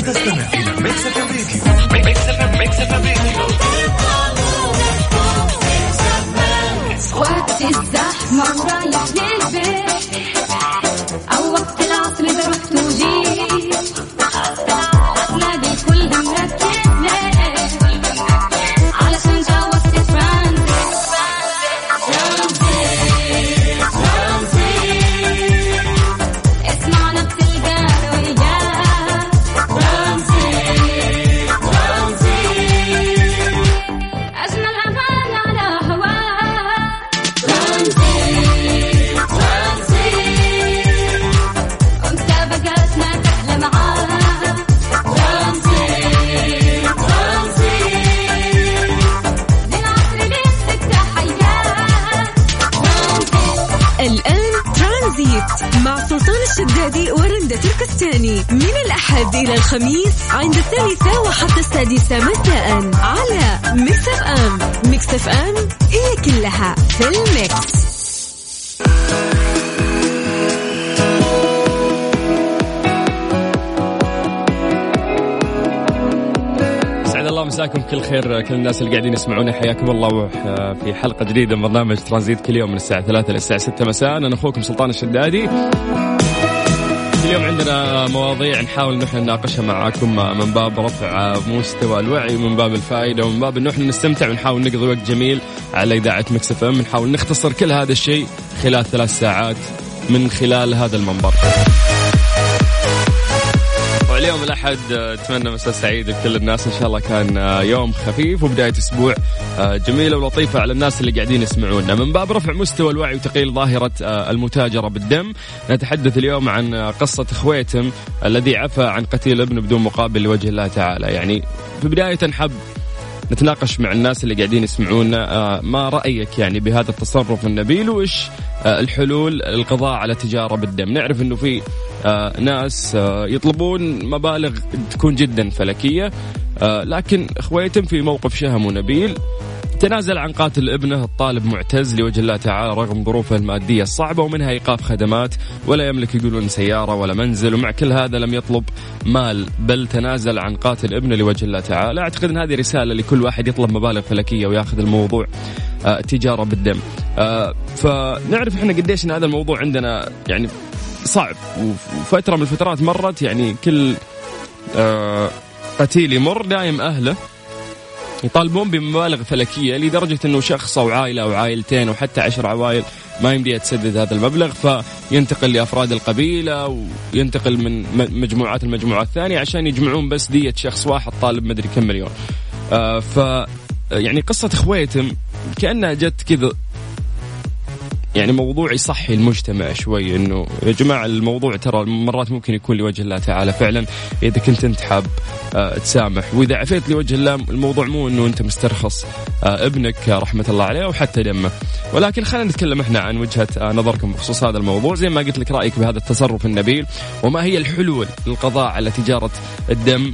تستمع الأحد إلى الخميس عند الثالثة وحتى السادسة مساء على Mix FM Mix FM هي كلها في ال mix. الله مساكم كل خير كل الناس اللي قاعدين يسمعونا حياكم الله في حلقة جديدة من برنامج ترانزيت كل يوم من الساعة 3 للساعة 6 مساء. أنا أخوكم سلطان الشدادي. اليوم عندنا مواضيع نحاول نحن نناقشها معاكم من باب رفع مستوى الوعي ومن باب الفائدة ومن باب إنه إحنا نستمتع ونحاول نقضي وقت جميل على إذاعة Mix FM. نحاول نختصر كل هذا الشيء خلال ثلاث ساعات من خلال هذا المنبر. واليوم الأحد آه، أتمنى مساء سعيد لكل الناس إن شاء الله كان آه، يوم خفيف وبداية أسبوع آه، جميلة ولطيفة على الناس اللي قاعدين يسمعونا. من باب رفع مستوى الوعي وتقليل ظاهرة آه، المتاجرة بالدم نتحدث اليوم عن قصة خويتم الذي عفى عن قتيل ابنه بدون مقابل لوجه الله تعالى. يعني في بداية حب نتناقش مع الناس اللي قاعدين يسمعونا. آه، ما رأيك يعني بهذا التصرف النبيل؟ وإيش آه، الحلول للقضاء على التجارة بالدم؟ نعرف أنه في آه، ناس يطلبون مبالغ تكون جدا فلكية. آه، لكن خويتم في موقف شهم ونبيل تنازل عن قاتل ابنه الطالب معتز لوجه الله تعالى رغم ظروفه المادية الصعبة ومنها إيقاف خدمات ولا يملك يقولون سيارة ولا منزل ومع كل هذا لم يطلب مال بل تنازل عن قاتل ابنه لوجه الله تعالى. أعتقد أن هذه رسالة لكل واحد يطلب مبالغ فلكية وياخذ الموضوع آه، تجارة بالدم. آه، فنعرف إحنا قديش إن هذا الموضوع عندنا يعني صعب. وفترة من الفترات مرت يعني كل آه، قتيل يمر دايم أهله يطالبون بمبالغ فلكية لدرجة أنه شخص أو عائلة أو عائلتين أو حتى عشر عوائل ما يمديها تسدد هذا المبلغ فينتقل لأفراد القبيلة وينتقل من مجموعات المجموعات الثانية عشان يجمعون بس دية شخص واحد طالب مدري كم مليون. آه ف يعني قصة خويتم كأنها جت كذا يعني موضوع يصحي المجتمع شوي إنه يا جماعة الموضوع ترى مرات ممكن يكون لوجه الله تعالى. فعلا إذا كنت أنت حاب آه، تسامح. وإذا عفيت لوجه الله الموضوع مو إنه أنت مسترخص آه، ابنك آه، رحمة الله عليه أو حتى دمه. ولكن خلينا نتكلم إحنا عن وجهة نظركم بخصوص هذا الموضوع. زي ما قلت لك رأيك بهذا التصرف النبيل وما هي الحلول للقضاء على تجارة الدم؟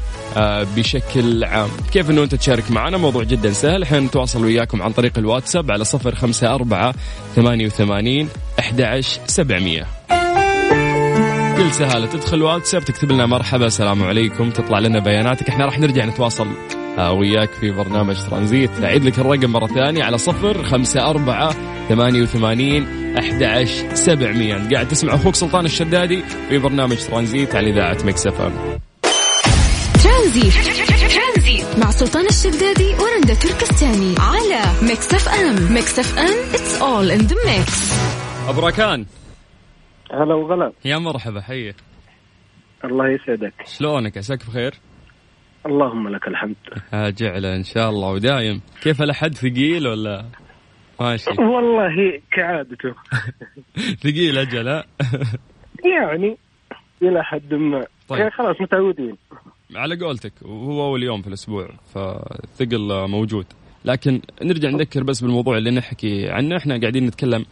بشكل عام. كيف إنه أنت تشارك معنا؟ موضوع جدا سهل. إحنا نتواصل وياكم عن طريق الواتساب على صفر خمسة أربعة ثمانية وثمانين أحد سبعمية. بكل سهالة تدخل واتساب تكتب لنا مرحبا السلام عليكم تطلع لنا بياناتك. إحنا راح نرجع نتواصل آه، وياك في برنامج ترانزيت. أعيد لك الرقم مرة ثانية على صفر خمسة أربعة ثمانية وثمانين أحد سبعمية. قاعد تسمع أخوك سلطان الشدادي في برنامج ترانزيت على إذاعة Mix FM ترانزيت. ترانزيت. مع سلطان الشدادي ورندا تركستاني على Mix FM Mix FM it's all in the mix أبو راكان. هلا وغلا يا مرحبا حيه الله يسعدك. شلونك؟ عساك بخير؟ اللهم لك الحمد. جعل إن شاء الله ودايم. كيف الأحد؟ ثقيل ولا ماشي؟ والله كعادته. ثقيل أجل ها؟ يعني إلى حد ما. طيب. يعني خلاص متعودين. على قولتك وهو أول يوم في الأسبوع فثقل موجود. لكن نرجع نذكر بس بالموضوع اللي نحكي عنه. إحنا قاعدين نتكلم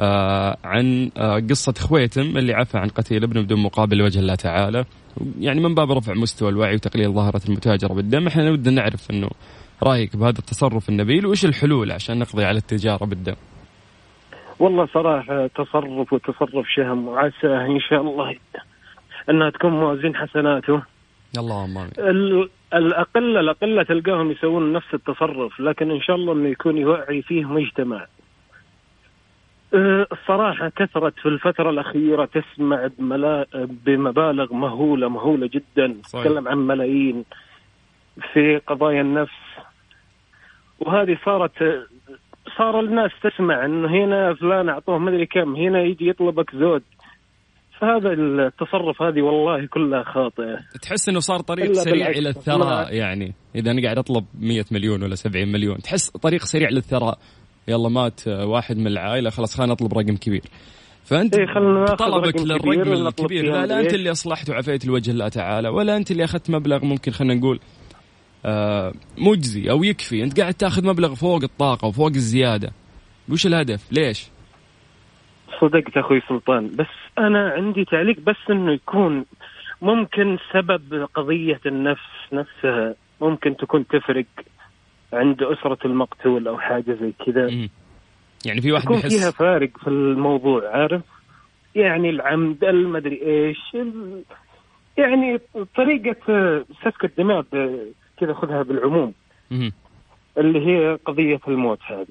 آه عن آه قصة خويتم اللي عفى عن قتيل ابنه بدون مقابل لوجه الله تعالى. يعني من باب رفع مستوى الوعي وتقليل ظاهرة المتاجرة بالدم إحنا نود نعرف إنه رأيك بهذا التصرف النبيل وإيش الحلول عشان نقضي على التجارة بالدم؟ والله صراحة تصرف وتصرف شهم وعسى إن شاء الله أنها تكون موازين حسناته. اللهم آمين ال- الأقل الأقل تلقاهم يسوون نفس التصرف لكن إن شاء الله إنه يكون يوعي فيه مجتمع أه، الصراحة كثرت في الفترة الأخيرة تسمع. بمبالغ مهولة مهولة جدا. تتكلم عن ملايين في قضايا النفس وهذه صارت صار الناس تسمع إنه هنا فلان أعطوه مدري كم هنا يجي يطلبك زود فهذا التصرف هذه والله كلها خاطئة. تحس إنه صار طريق سريع. إلى الثراء. يعني. إذا أنا قاعد أطلب 100 مليون ولا 70 مليون تحس طريق سريع للثراء. يلا مات واحد من العائلة خلاص خلينا نطلب رقم كبير. فأنت إيه، طلبك رقم للرقم الكبير. لا, لا أنت إيش. اللي أصلحت وعفيت لوجه الله تعالى ولا أنت اللي أخذت مبلغ ممكن خلينا نقول آه مجزي أو يكفي. أنت قاعد تاخذ مبلغ فوق الطاقة وفوق الزيادة. وش الهدف؟ ليش؟ صدقت أخوي سلطان بس أنا عندي تعليق بس إنه يكون ممكن سبب قضية النفس نفسها ممكن تكون تفرق عند أسرة المقتول أو حاجة زي كذا. يعني في واحد يكون فيها بيحس فارق في الموضوع عارف يعني العمد المدري إيش ال- يعني طريقة سفك الدماء كذا خذها بالعموم مم. اللي هي قضية الموت هذه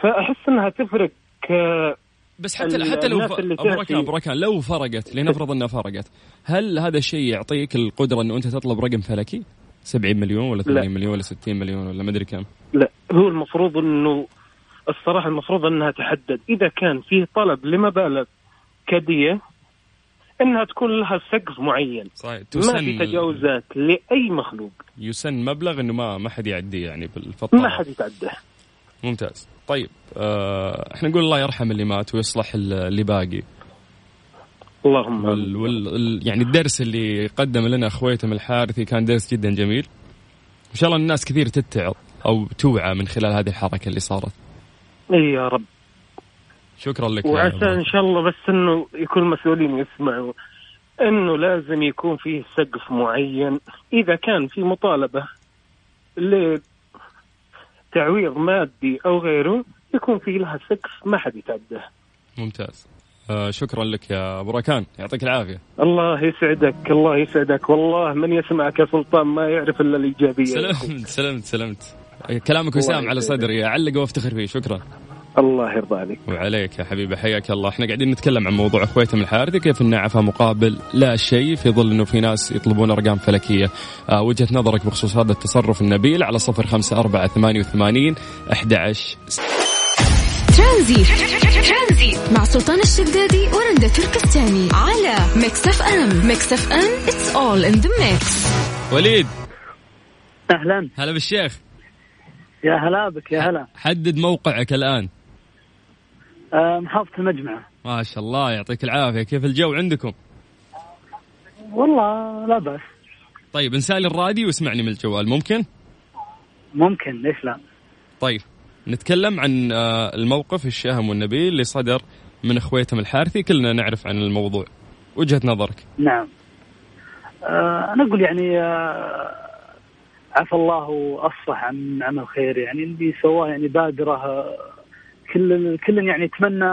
فأحس إنها تفرق ك- بس حتى حتى لو ف... أبو ركان أبو ركان لو فرقت لنفرض إنها فرقت هل هذا الشيء يعطيك القدرة إنه أنت تطلب رقم فلكي؟ 70 مليون ولا 80 مليون ولا 60 مليون ولا ما أدري كم؟ لا. هو المفروض إنه الصراحة المفروض إنها تحدد. إذا كان فيه طلب لمبالغ كدية إنها تكون لها سقف معين. صحيح. ما في تجاوزات لأي مخلوق. يسن مبلغ إنه ما ما حد يعديه يعني ما بالفطره حد يتعداه. ممتاز. طيب آه إحنا نقول الله يرحم اللي مات ويصلح ال- اللي باقي. اللهم وال وال ال- يعني الدرس اللي قدم لنا خويتم الحارثي كان درس جدا جميل. إن شاء الله الناس كثير تتعظ أو توعى من خلال هذه الحركة اللي صارت. إي يا رب. شكرا لك وعسى إن شاء الله بس إنه يكون المسؤولين يسمعوا. إنه لازم يكون فيه سقف معين. إذا كان في مطالبة لتعويض مادي أو غيره يكون في لها سقف ما حد يتعداه ممتاز. آه شكرا لك يا أبو ركان. يعطيك العافية. الله يسعدك الله يسعدك. والله من يسمعك يا سلطان ما يعرف إلا الإيجابية. سلمت سلمت سلمت. كلامك وسام على. صدري أعلق وأفتخر فيه. شكرا. الله يرضى عليك. وعليك يا حبيبي حياك الله. إحنا قاعدين نتكلم عن موضوع خويتم الحارثي كيف النعفة مقابل لا شيء في ظل إنه في ناس يطلبون أرقام فلكية. آه وجهة نظرك بخصوص هذا التصرف النبيل على صفر خمسة أربعة ثمانية وثمانين أحد عشر ترانزيت. مع سلطان الشدادي ورندا تركستاني على Mix FM Mix FM it's all in the mix وليد. أهلا. هلا بالشيخ. يا هلا بك يا هلا. حدد موقعك الآن. آه، محافظة المجمعة ما شاء الله يعطيك العافية. كيف الجو عندكم؟ والله لا بأس. طيب انسى لي الراديو واسمعني من الجوال. ممكن؟ ممكن ليش لا؟ طيب نتكلم عن آه، الموقف الشهم والنبيل اللي صدر من اخويتم الحارثي. كلنا نعرف عن الموضوع. وجهة نظرك. نعم. آه، أنا أقول يعني آه، عفى الله وأصفح عن عمل خير. يعني اللي سواه يعني بادرة آه، كل كل يعني يتمنى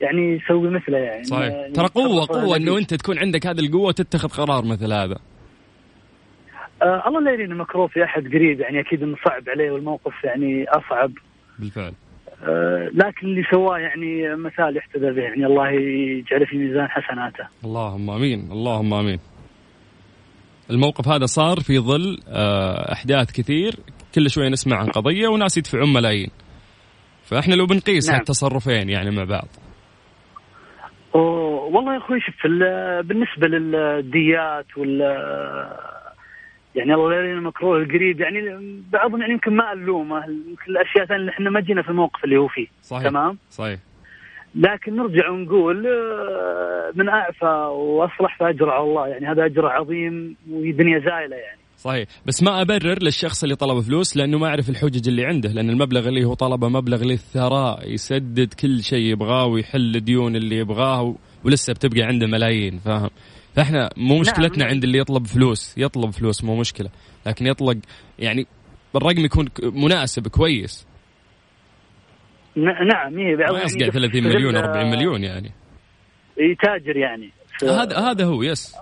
يعني يسوي مثله يعني. صحيح. يعني ترى قوة نبيل. إنه أنت تكون عندك هذه القوة تتخذ قرار مثل هذا. آه الله لا يرينا مكروه في أحد قريب يعني أكيد إنه صعب عليه والموقف يعني أصعب. بالفعل. آه، لكن اللي سواه يعني مثال يحتذى به يعني الله يجعله في ميزان حسناته. اللهم آمين اللهم آمين. الموقف هذا صار في ظل آه، أحداث كثير كل شوية نسمع عن قضية وناس يدفعون ملايين. فاحنا لو بنقيس نعم. هالتصرفين يعني مع بعض. أوه، والله يا أخوي شوف ال- بالنسبة للديات وال يعني الله لا يرينا مكروه القريب يعني بعضهم يعني يمكن ما ألومه يمكن الأشياء ثانية اللي إحنا ما جينا في الموقف اللي هو فيه. صحيح. تمام؟ صحيح. لكن نرجع ونقول آه، من أعفى وأصلح فأجر على الله يعني هذا أجر عظيم ودنيا زايلة يعني. صحيح. بس ما أبرر للشخص اللي طلب فلوس لأنه ما أعرف الحجج اللي عنده لأن المبلغ اللي هو طلبه مبلغ للثراء يسدد كل شيء يبغاه ويحل ديون اللي يبغاه ولسه بتبقى عنده ملايين فاهم؟ فإحنا مو مشكلتنا نعم. عند اللي يطلب فلوس يطلب فلوس مو مشكلة لكن يطلق يعني الرقم يكون مناسب كويس. نعم هي بعض ما يعني يصقع 30 يستغل، مليون آه، 40 مليون يعني. يتاجر يعني. ف- هذا هذا هو يس.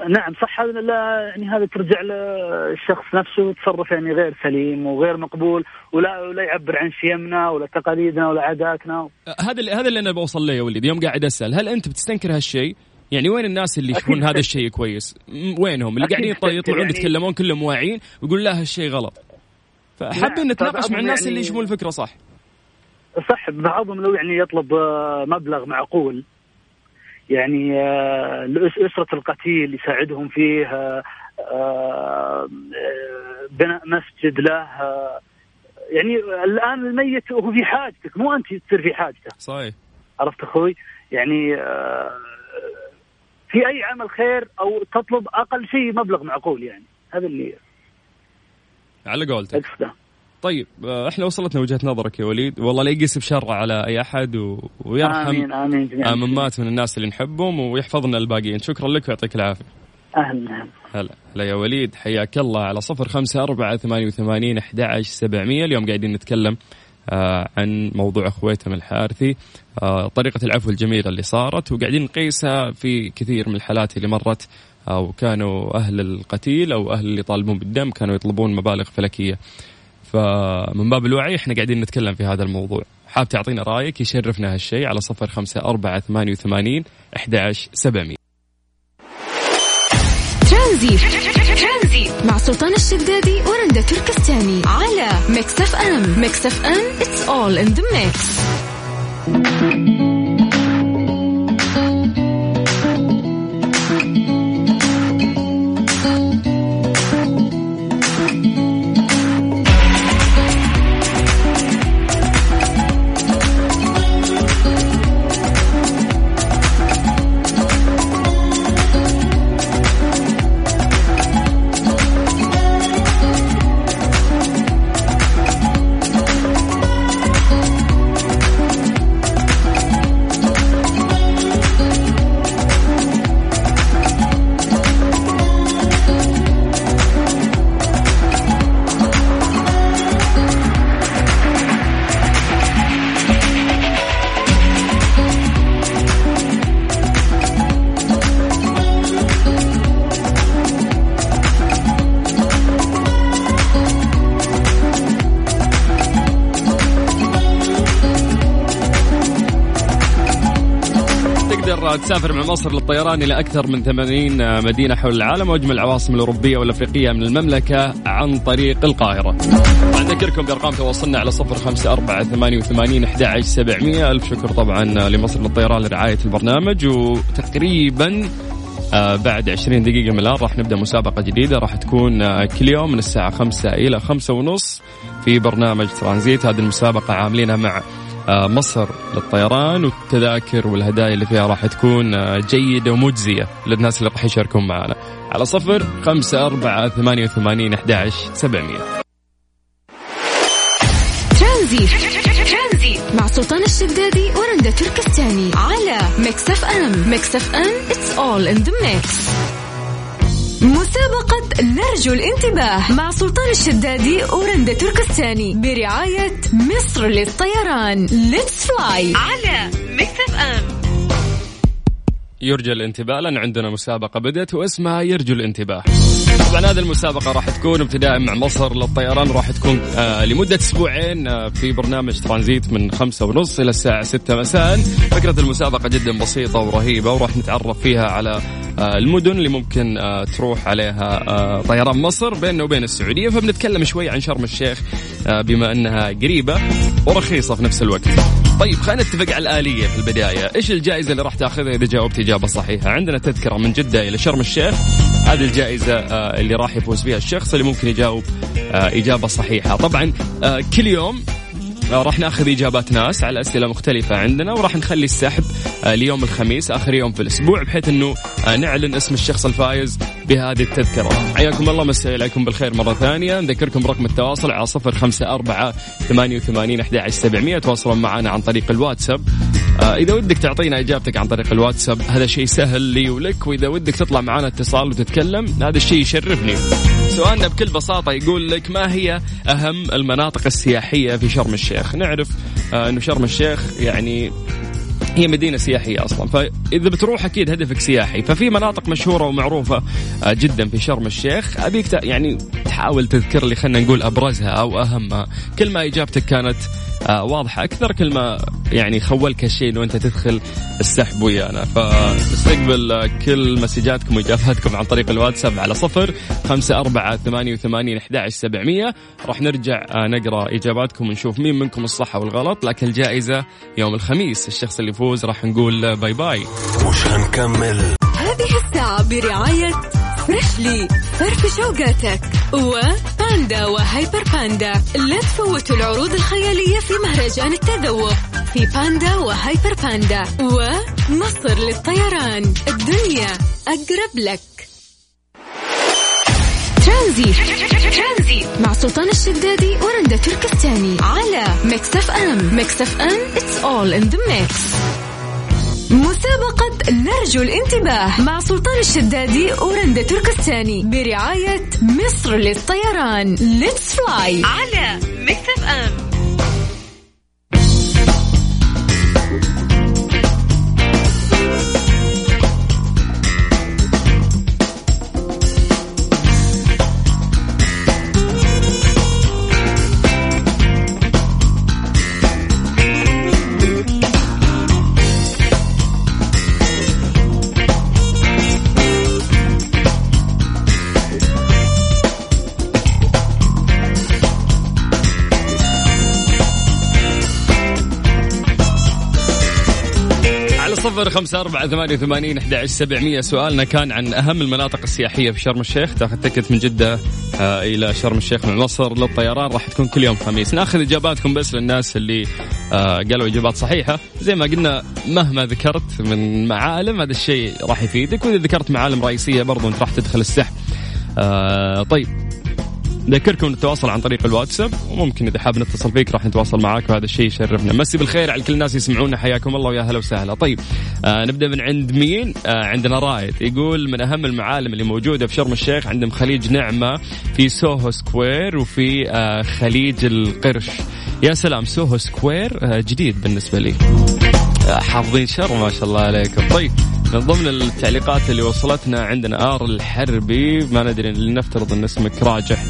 نعم صح هذا لا يعني هذا ترجع للشخص نفسه تصرف يعني غير سليم وغير مقبول ولا ولا يعبر عن شيمنا ولا تقاليدنا ولا عاداتنا هذا اللي هذا اللي أنا بوصل له يا وليد يوم قاعد أسأل هل أنت بتستنكر هالشيء؟ يعني وين الناس اللي يشوفون. هذا الشيء كويس؟ وينهم؟ اللي قاعدين يط- يطلعون يعني- يتكلمون كلهم واعيين ويقول لا هالشيء غلط. فحابين نعم، نتناقش مع الناس اللي يعني- يشوفون الفكرة صح. صح بعضهم لو يعني يطلب مبلغ معقول يعني آه، أسرة القتيل يساعدهم فيه آه، آه، بناء مسجد له يعني الآن الميت وهو في حاجتك مو أنت تصير في حاجته صحيح. عرفت أخوي يعني في أي عمل خير أو تطلب أقل شيء مبلغ معقول يعني هذا اللي على قولتك. طيب آه، إحنا وصلتنا وجهة نظرك يا وليد. والله لا يقيس بشر على أي أحد و... ويرحم آمين آمين جميعا آه، من مات من الناس اللي نحبهم ويحفظنا الباقيين. شكرا لك ويعطيك العافية. أهلا هلا هلا يا وليد. حياك الله على صفر خمسة أربعة ثمانية وثمانين أحد عشر سبعمية. اليوم قاعدين نتكلم آه عن موضوع أخويتم الحارثي آه طريقة العفو الجميلة اللي صارت. وقاعدين نقيسها في كثير من الحالات اللي مرت أو كانوا أهل القتيل أو أهل اللي يطالبون بالدم كانوا يطلبون مبالغ فلكية. فمن باب الوعي إحنا قاعدين نتكلم في هذا الموضوع. حاب تعطينا رأيك؟ يشرفنا هالشيء على صفر خمسة أربعة ثمانية وثمانين أحد عشر سبعمية مع سلطان الشدادي ورندا تركستاني على Mix FM. Mix FM it's all in the mix تسافر مع مصر للطيران إلى أكثر من 80 مدينة حول العالم وأجمل العواصم الأوروبية والأفريقية من المملكة عن طريق القاهرة. أذكركم بأرقام تواصلنا على صفر خمسة أربعة ثمانية وثمانين أحد عشر سبعمية. ألف شكر طبعا لمصر للطيران لرعاية البرنامج. وتقريبا آه، بعد 20 دقيقة من الآن راح نبدأ مسابقة جديدة. راح تكون آه، كل يوم من الساعة 5 إلى 5 ونص في برنامج ترانزيت. هذه المسابقة عاملينها مع مصر للطيران والتذاكر والهدايا اللي فيها راح تكون آه، جيدة ومجزية للناس اللي راح يشاركون معنا. على صفر خمسة أربعة ثمانية وثمانين أحد عشر سبعمية. ترانزيت. مع سلطان الشدادي ورندا تركستاني على Mix FM. Mix FM it's all in the mix مسابقة نرجو الانتباه مع سلطان الشدادي ورندا تركستاني برعاية مصر للطيران. let's fly على Mix FM يرجى الانتباه. لأن عندنا مسابقة بدأت واسمها يرجو الانتباه. طبعا هذه المسابقة راح تكون ابتداء مع مصر للطيران. راح تكون آه لمدة أسبوعين آه في برنامج ترانزيت من خمسة ونص إلى الساعة ستة مساء. فكرة المسابقة جدا بسيطة ورهيبة وراح نتعرف فيها على آه المدن اللي ممكن آه تروح عليها آه طيران مصر بيننا وبين السعودية. فبنتكلم شوي عن شرم الشيخ آه بما أنها قريبة ورخيصة في نفس الوقت. طيب خلينا نتفق على الآلية في البداية. إيش الجائزة اللي راح تأخذها إذا جاوبت إجابة صحيحة؟ عندنا تذكرة من جدة إلى شرم الشيخ. هذه الجائزة آه، اللي راح يفوز فيها الشخص اللي ممكن يجاوب آه، إجابة صحيحة. طبعا آه، كل يوم آه، راح ناخذ إجابات ناس على أسئلة مختلفة عندنا وراح نخلي السحب آه، ليوم الخميس آخر يوم في الأسبوع بحيث إنه آه، نعلن اسم الشخص الفايز بهذه التذكرة. حياكم الله مساء عليكم بالخير مرة ثانية نذكركم برقم التواصل على صفر خمسة أربعة ثمانية وثمانين أحد عشر سبعمية تواصلون معنا عن طريق الواتساب. آه، إذا ودك تعطينا إجابتك عن طريق الواتساب هذا شيء سهل لي ولك وإذا ودك تطلع معنا اتصال وتتكلم هذا الشيء يشرفني. سؤالنا بكل بساطة يقول لك ما هي أهم المناطق السياحية في شرم الشيخ؟ نعرف آه أنه شرم الشيخ يعني هي مدينة سياحية أصلا. فإذا بتروح أكيد هدفك سياحي. ففي مناطق مشهورة ومعروفة آه، جدا في شرم الشيخ. أبيك ت- يعني تحاول تذكر لي خلينا نقول أبرزها أو أهمها. كل ما إجابتك كانت آه، واضحة. أكثر كل ما يعني خولك الشيء إنه أنت تدخل السحب ويانا. فنستقبل كل مسجاتكم وإجاباتكم عن طريق الواتساب على صفر خمسة أربعة ثمانية وثمانين أحد سبعمية. راح نرجع آه، نقرأ إجاباتكم ونشوف مين منكم الصح والغلط. لكن الجائزة يوم الخميس الشخص اللي يفوز راح نقول باي باي. مش هنكمل هذه الساعة برعاية فريشلي فرش وذوقاتك. وباندا وهيبر باندا. لا تفوتوا العروض الخيالية في مهرجان التذوق. في باندا وهيبر باندا. ومصر للطيران. الدنيا أقرب لك. ترانزيت. مع سلطان الشدادي ورندا تركستاني. على ميكس أف أم. ميكس أف أم. It's all in the mix. مسابقة نرجو الانتباه مع سلطان الشدادي ورندا تركستاني برعاية مصر للطيران. let's fly على اف ام صفر خمسة أربعة ثمانية وثمانين أحد سبعمية سؤالنا. كان عن أهم المناطق السياحية في شرم الشيخ. تاخذ تكت من جدة آه، إلى شرم الشيخ من مصر للطيران. راح تكون كل يوم خميس. ناخذ إجاباتكم بس للناس اللي آه، قالوا إجابات صحيحة. زي ما قلنا مهما ذكرت من معالم هذا الشيء راح يفيدك. وإذا ذكرت معالم رئيسية برضو أنت راح تدخل السحب. آه، طيب. نذكركم التواصل عن طريق الواتساب وممكن إذا حاب نتصل فيك راح نتواصل معاك وهذا الشيء يشرفنا. مسي بالخير على كل الناس يسمعونا حياكم الله ويا هلا وسهلا. طيب آه نبدأ من عند مين؟ آه عندنا رايد يقول من أهم المعالم اللي موجودة في شرم الشيخ عندهم خليج نعمة في سوهو سكوير وفي آه خليج القرش. يا سلام سوهو سكوير آه جديد بالنسبة لي. آه، حافظين شرم ما شاء الله عليكم. طيب من ضمن التعليقات اللي وصلتنا عندنا آر الحربي ما ندري لنفترض إن اسمك راجح.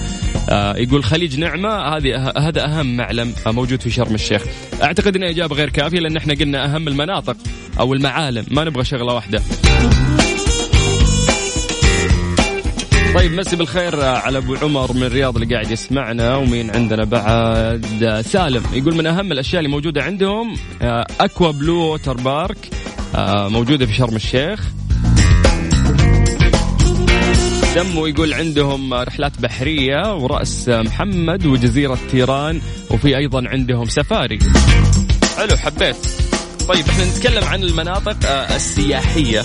يقول خليج نعمة هذه أه- هذا أهم معلم آه، موجود في شرم الشيخ. أعتقد أن إجابة غير كافية لأن إحنا قلنا أهم المناطق أو المعالم ما نبغى شغلة واحدة. طيب مسي بالخير آه، على أبو عمر من الرياض اللي قاعد يسمعنا ومين عندنا بعد؟ آه، سالم. يقول من أهم الأشياء اللي موجودة عندهم آه، أكوا بلو water park آه، موجودة في شرم الشيخ. دمو يقول عندهم رحلات بحرية ورأس محمد وجزيرة تيران وفي أيضا عندهم سفاري. حلو حبيت. طيب إحنا نتكلم عن المناطق آه، السياحية.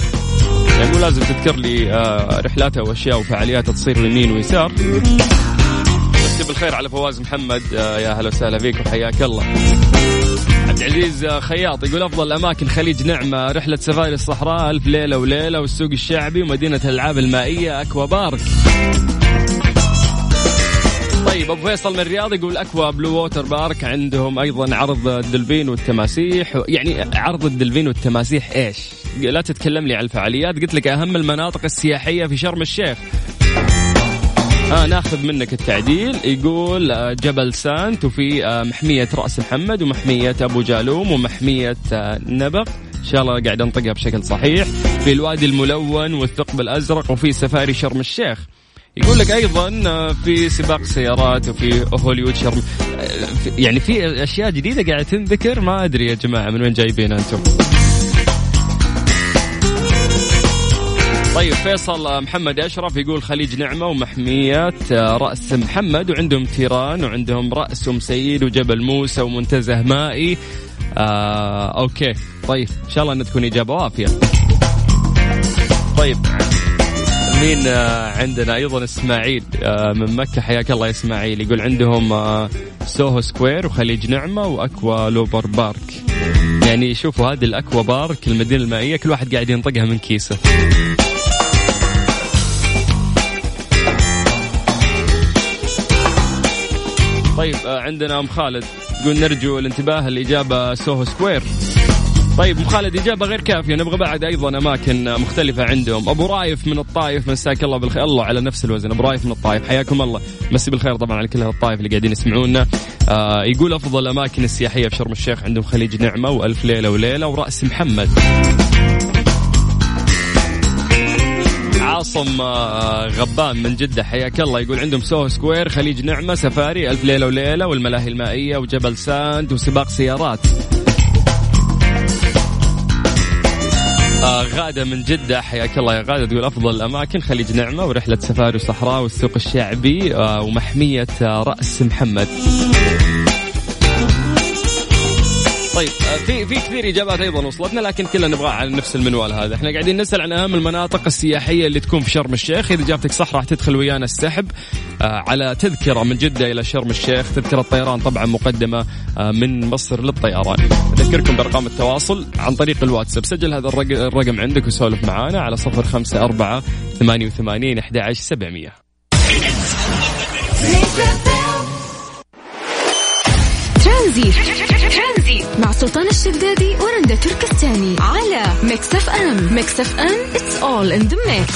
يعني مو لازم تذكر لي آه، رحلات أو اشياء وفعاليات تصير يمين ويسار. مسي بالخير على فواز محمد آه، يا هلا وسهلا فيك وحياك الله. عبد العزيز خياط يقول أفضل الأماكن خليج نعمة رحلة سفاري الصحراء ألف ليلة وليلة والسوق الشعبي ومدينة الألعاب المائية أكوا بارك طيب أبو فيصل من الرياض يقول أكوا بلو water park عندهم أيضا عرض الدلفين والتماسيح يعني عرض الدلفين والتماسيح إيش؟ لا تتكلم لي عن الفعاليات قلت لك أهم المناطق السياحية في شرم الشيخ آه ناخذ منك التعديل. يقول آه، جبل سانت وفي آه، محمية رأس محمد ومحمية أبو جالوم ومحمية آه، نبق إن شاء الله قاعد أنطقها بشكل صحيح. في الوادي الملون والثقب الأزرق وفي سفاري شرم الشيخ. يقول لك أيضا آه، في سباق سيارات وفي هوليوود شرم آه، يعني في أشياء جديدة قاعدة تنذكر. ما أدري يا جماعة من وين جايبين أنتم؟ طيب فيصل محمد أشرف يقول خليج نعمة ومحميه آه، رأس محمد وعندهم تيران وعندهم رأس ام سيد وجبل موسى ومنتزه مائي. آه أوكي. طيب إن شاء الله ان تكون إجابة وافية. طيب مين آه، عندنا؟ أيضا إسماعيل آه، من مكة. حياك الله يا إسماعيل. يقول عندهم سوهو سكوير وخليج نعمة وأكوا بلو بارك. يعني شوفوا هذه الأكوا بارك المدينة المائية كل واحد قاعد ينطقها من كيسه. طيب آه، عندنا أم خالد يقول نرجو الانتباه الاجابه سوهو سكوير. طيب ابو خالد إجابة غير كافية. نبغى بعد أيضا أماكن مختلفة عندهم. أبو رايف من الطايف مساك الله بالخير. الله على نفس الوزن. أبو رايف من الطايف حياكم الله. مسي بالخير طبعا على كل الطايف اللي قاعدين يسمعونا. آه يقول أفضل الاماكن السياحية في شرم الشيخ عندهم خليج نعمة وألف ليلة وليلة ورأس محمد. عاصم آه، غبان من جدة حياك الله يقول عندهم سوهو سكوير خليج نعمة سفاري ألف ليلة وليلة والملاهي المائية وجبل ساند وسباق سيارات. آه غادة من جدة حياك الله يا غادة تقول أفضل الأماكن خليج نعمة ورحلة سفاري وصحراء والسوق الشعبي آه ومحمية آه رأس محمد. طيب آه، في في كثير إجابات أيضا وصلتنا لكن كلنا نبغى على نفس المنوال هذا، إحنا قاعدين نسأل عن أهم المناطق السياحية اللي تكون في شرم الشيخ، إذا اجابتك صح راح تدخل ويانا السحب آه، على تذكرة من جدة إلى شرم الشيخ، تذكرة الطيران طبعا مقدمة آه، من مصر للطيران. اذكركم بأرقام التواصل عن طريق الواتساب، سجل هذا الرق- الرقم عندك وسولف معانا على 054 88 11 700. ترانزيت. مع سلطان الشدادي ورندا تركستاني. على ميكس اف ام ميكس اف ام it's all in the mix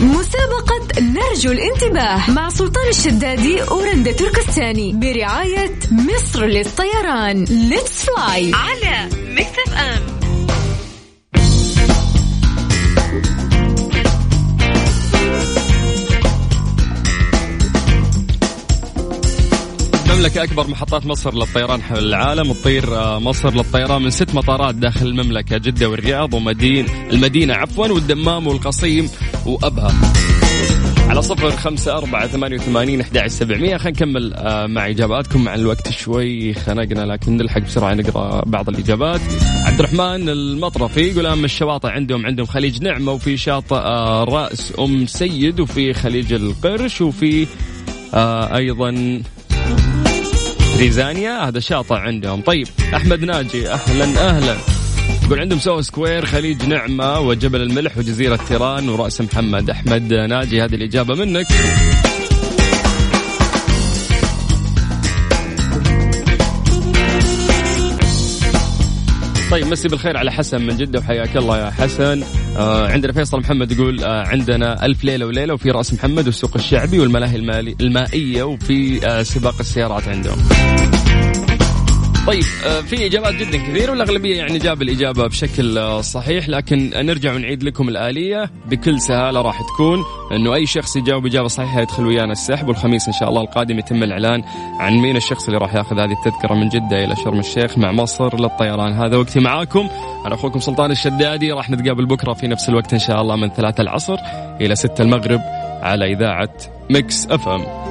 مسابقة نرجو الانتباه مع سلطان الشدادي ورندا تركستاني برعاية مصر للطيران. let's fly على ميكس اف ام المملكة أكبر محطات مصر للطيران حول العالم تطير آه، مصر للطيران من ست مطارات داخل المملكة جدة والرياض ومدين المدينة عفوا والدمام والقصيم وأبها. على صفر خمسة أربعة ثمانية وثمانين أحد سبعمية. خلينا نكمل آه، مع إجاباتكم مع الوقت شوي. خنقنا لكن نلحق بسرعة نقرأ بعض الإجابات. عبد الرحمن المطرفي يقول أهم الشواطئ عندهم عندهم خليج نعمة وفي شاطئ آه، رأس أم سيد وفي خليج القرش وفي آه، أيضا ريزانيا هذا شاطئ عندهم. طيب أحمد ناجي أهلا أهلا. يقول عندهم سوهو سكوير خليج نعمة وجبل الملح وجزيرة تيران ورأس محمد. أحمد ناجي هذه الإجابة منك. طيب مسي بالخير على حسن من جدة وحياك الله يا حسن. آه عندنا فيصل محمد يقول آه عندنا ألف ليلة وليلة وفي رأس محمد والسوق الشعبي والملاهي المائية وفي آه سباق السيارات عندهم. طيب آه، في إجابات جدا كثير والأغلبية يعني جاب الإجابة بشكل آه، صحيح. لكن نرجع ونعيد لكم الآلية. بكل سهالة راح تكون إنه أي شخص يجاوب إجابة صحيحة يدخل ويانا السحب والخميس إن شاء الله القادم يتم الإعلان عن مين الشخص اللي راح يأخذ هذه التذكرة من جدة إلى شرم الشيخ مع مصر للطيران. هذا وقتي معاكم. أنا أخوكم سلطان الشدادي. راح نتقابل بكرة في نفس الوقت إن شاء الله من ثلاثة العصر إلى ستة المغرب على إذاعة ميكس أف إم.